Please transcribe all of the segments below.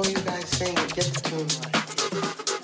What are you guys saying? get the tune right.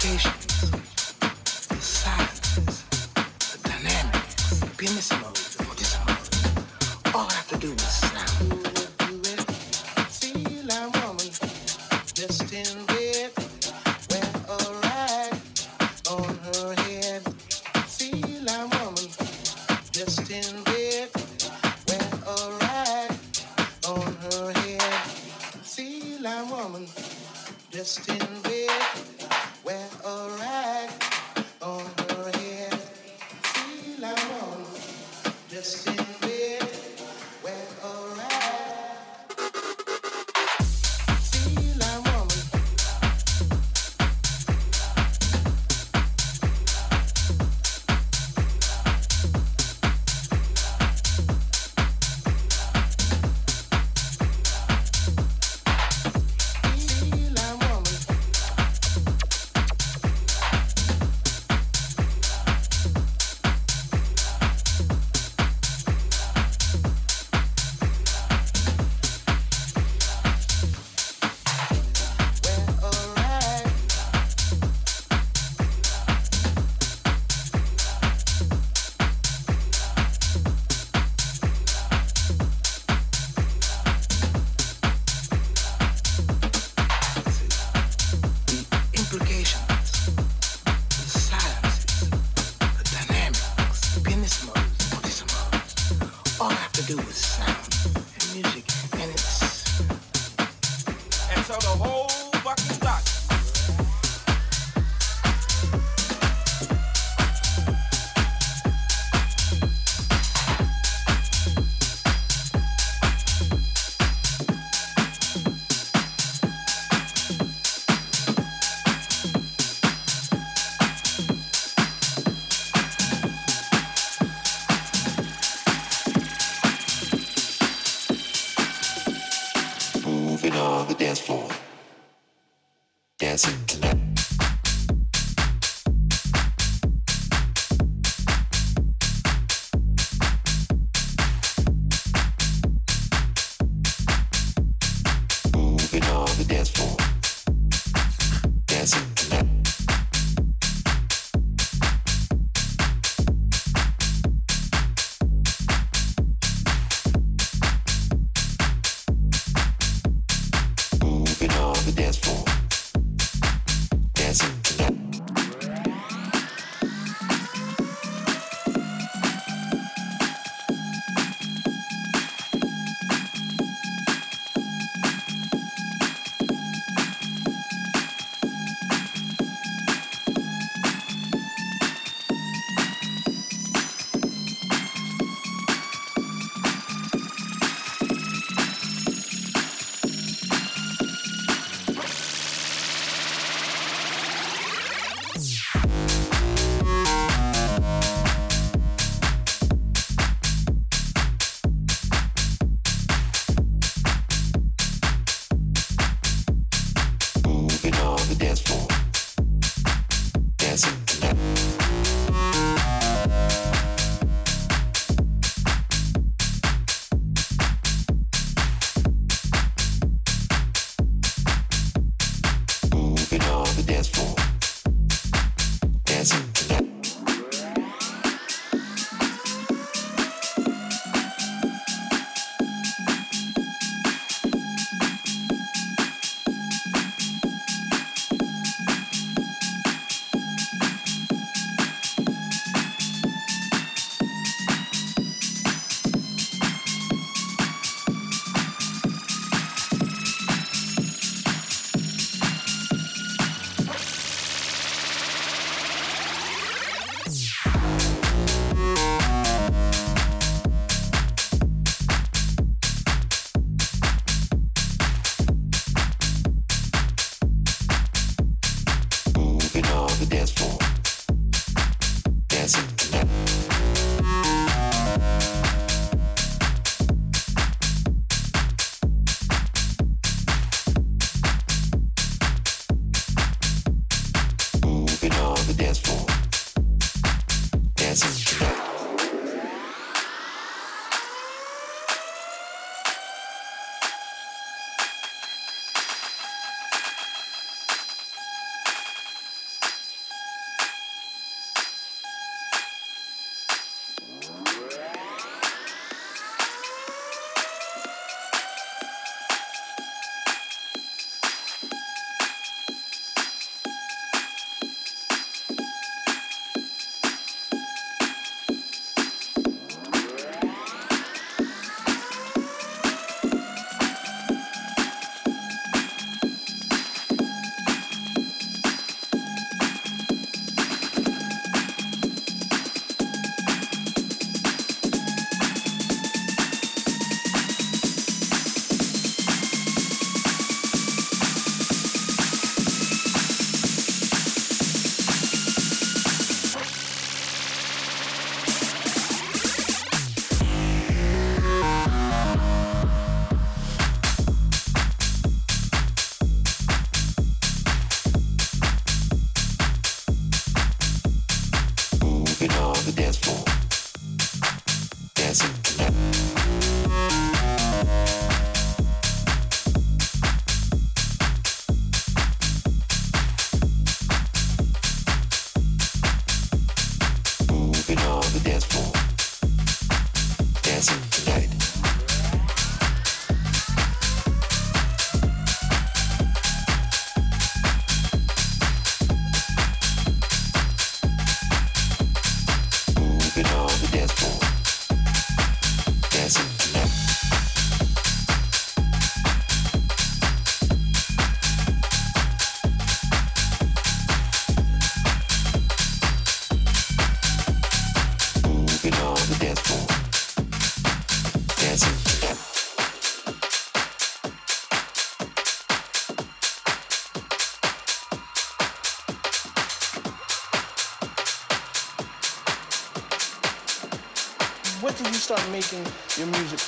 Patience, the silences, the dynamics,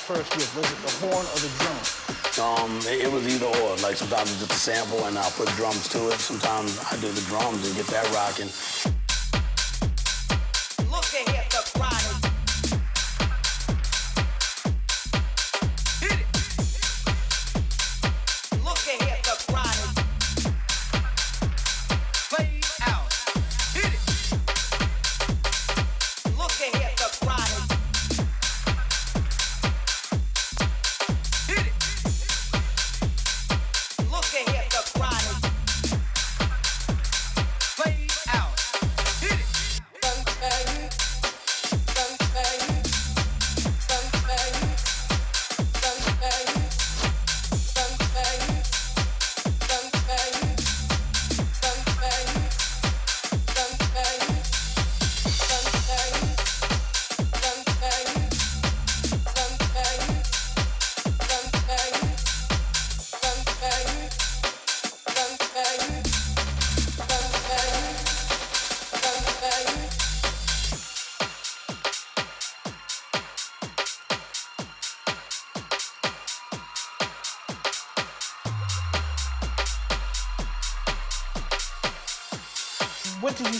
first with? Was it the horn or the drum? Um, it, it was either or. Like sometimes it's just a sample and I'll put drums to it. Sometimes I do the drums and get that rocking.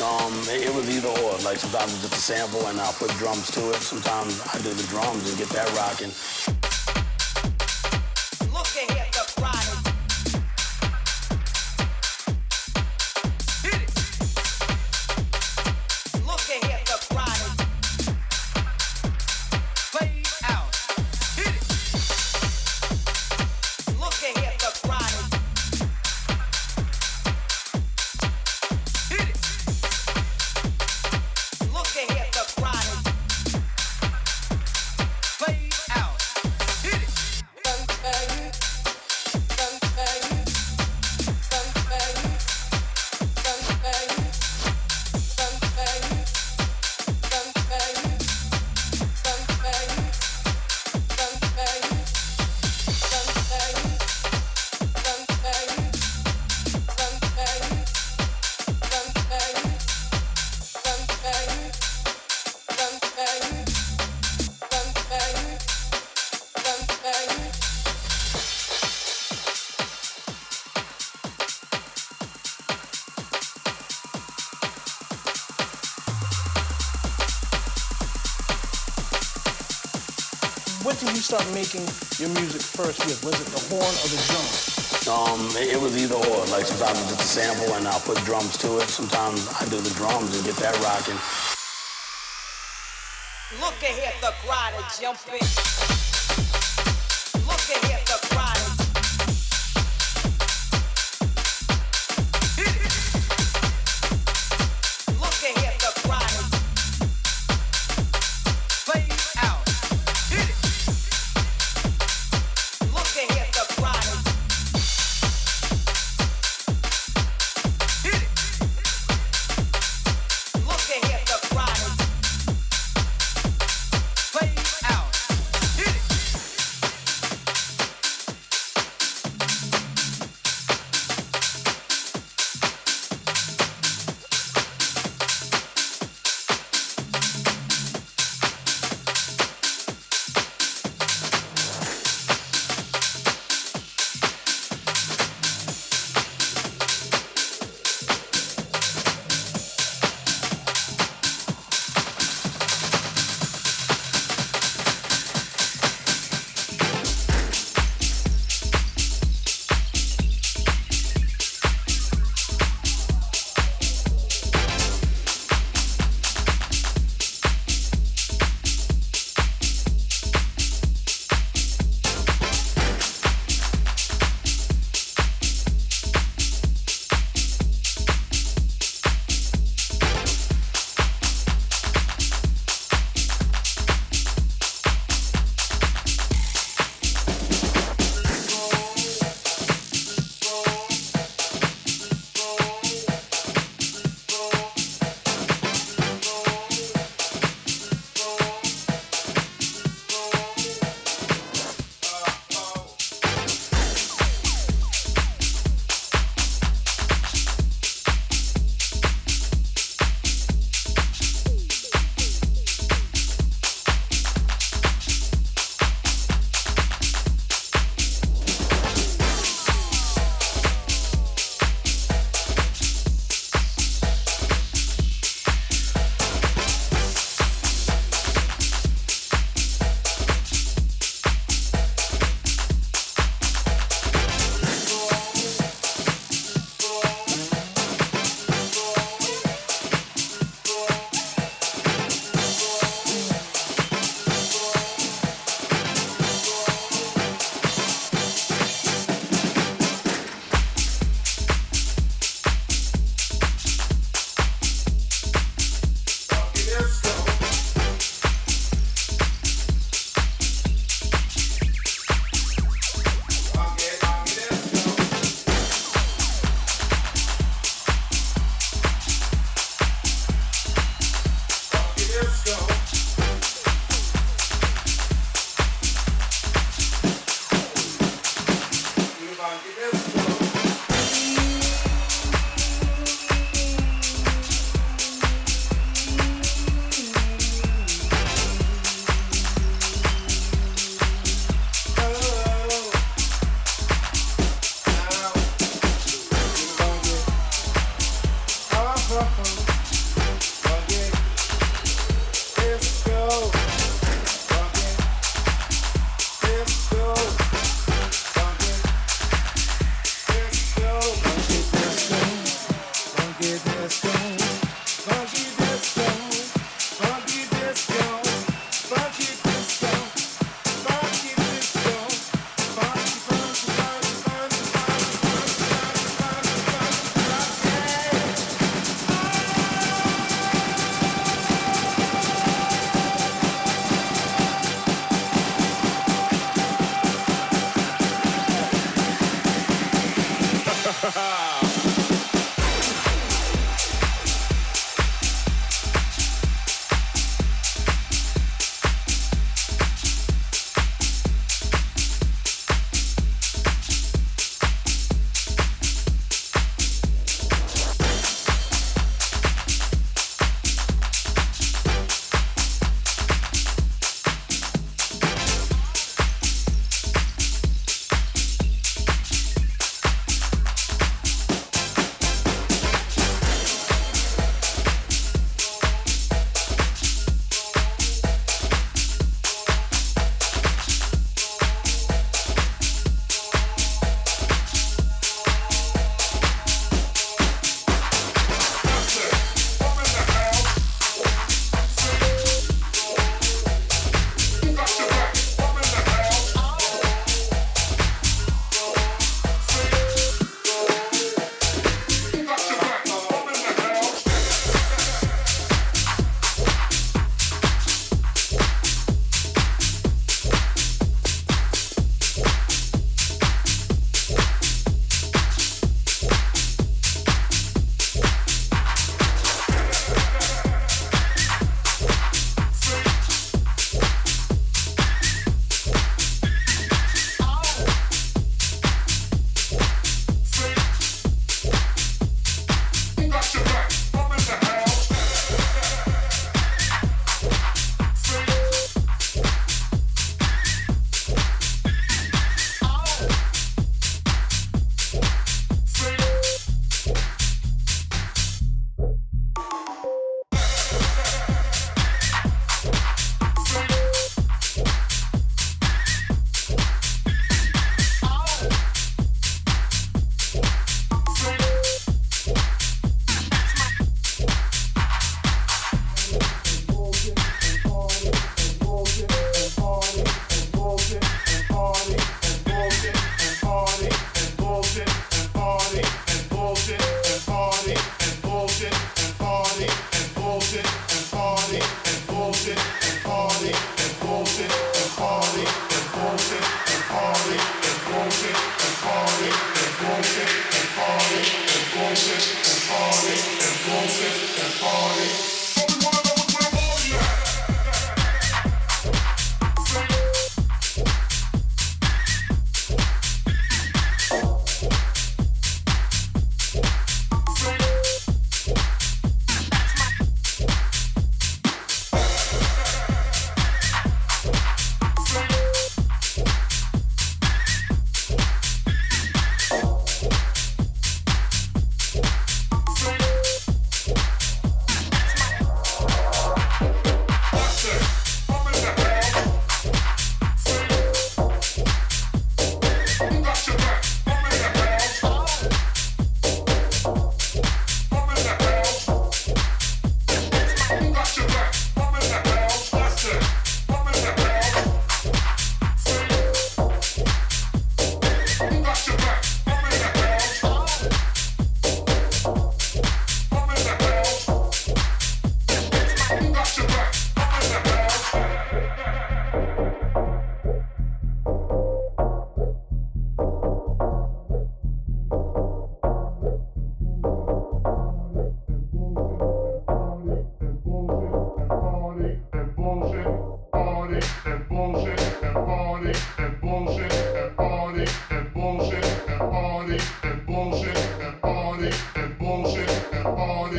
Um, it, was either or. Like sometimes it's just a sample and I'll put drums to it. Sometimes I do the drums and get that rocking. Your music first with? Was it the horn or the drum? Um, it, it was either or. Like sometimes it's just a sample and I'll put drums to it. Sometimes I do the drums and get that rocking. Look ahead, the crowd jumping.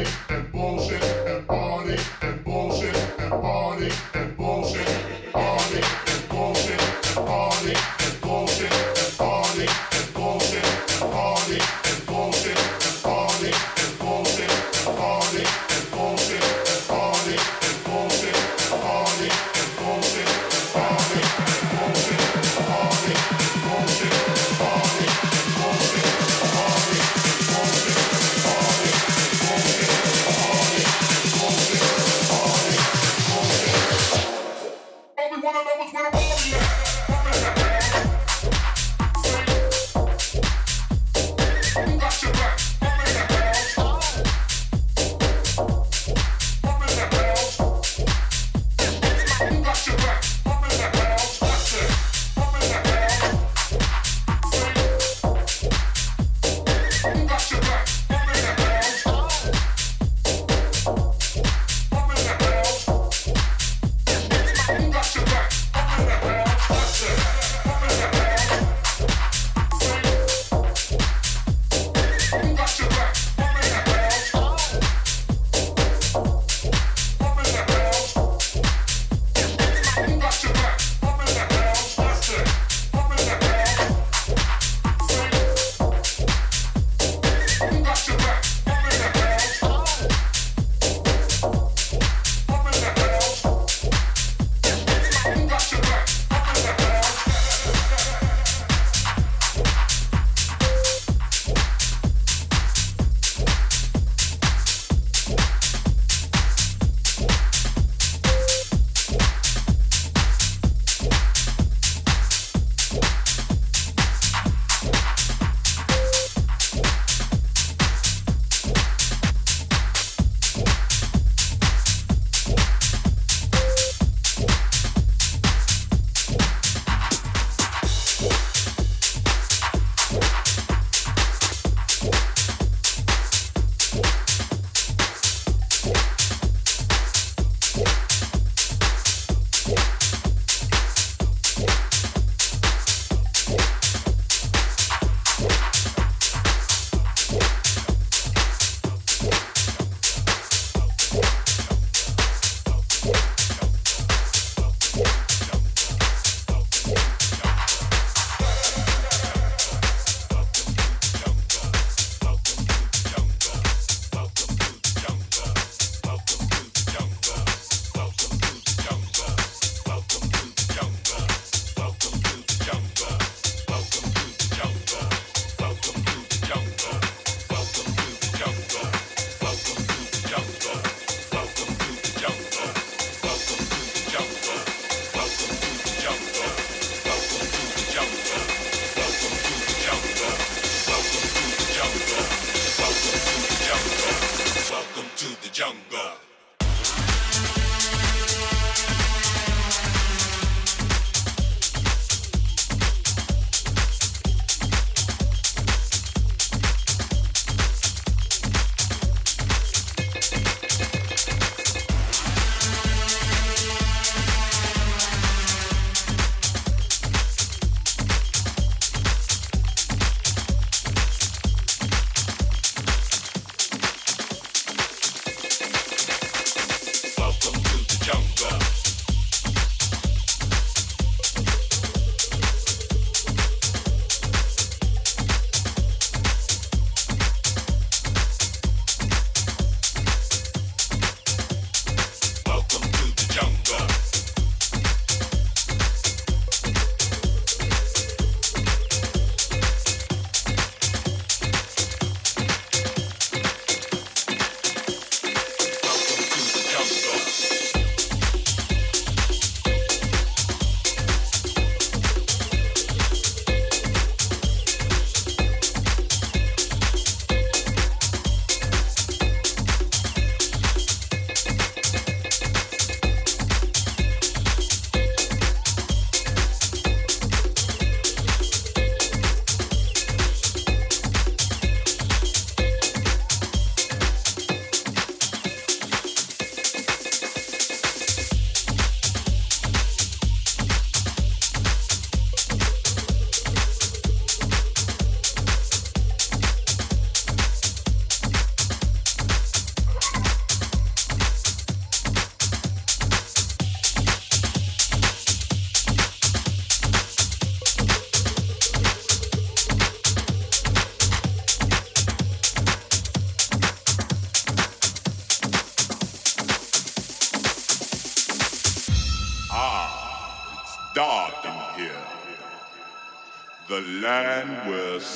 Party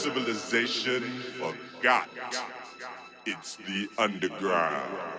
civilization forgot. It's the underground.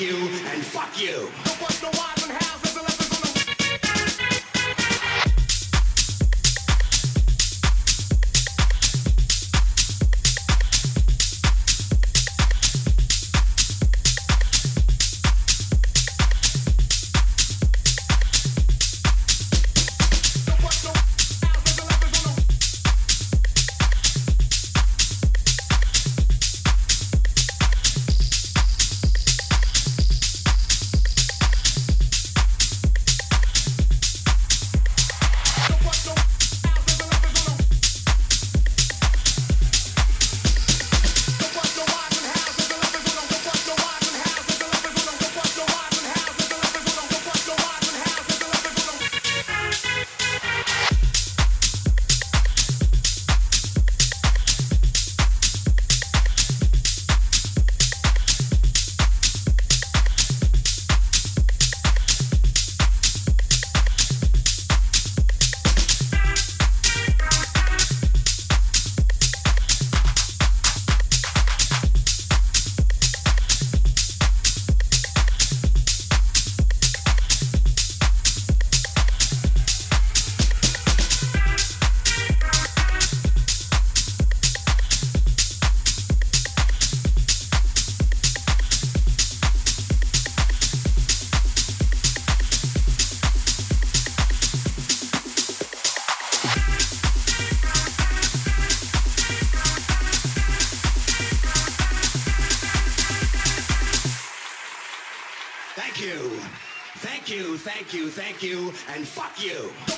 you and fuck you. You, and fuck you.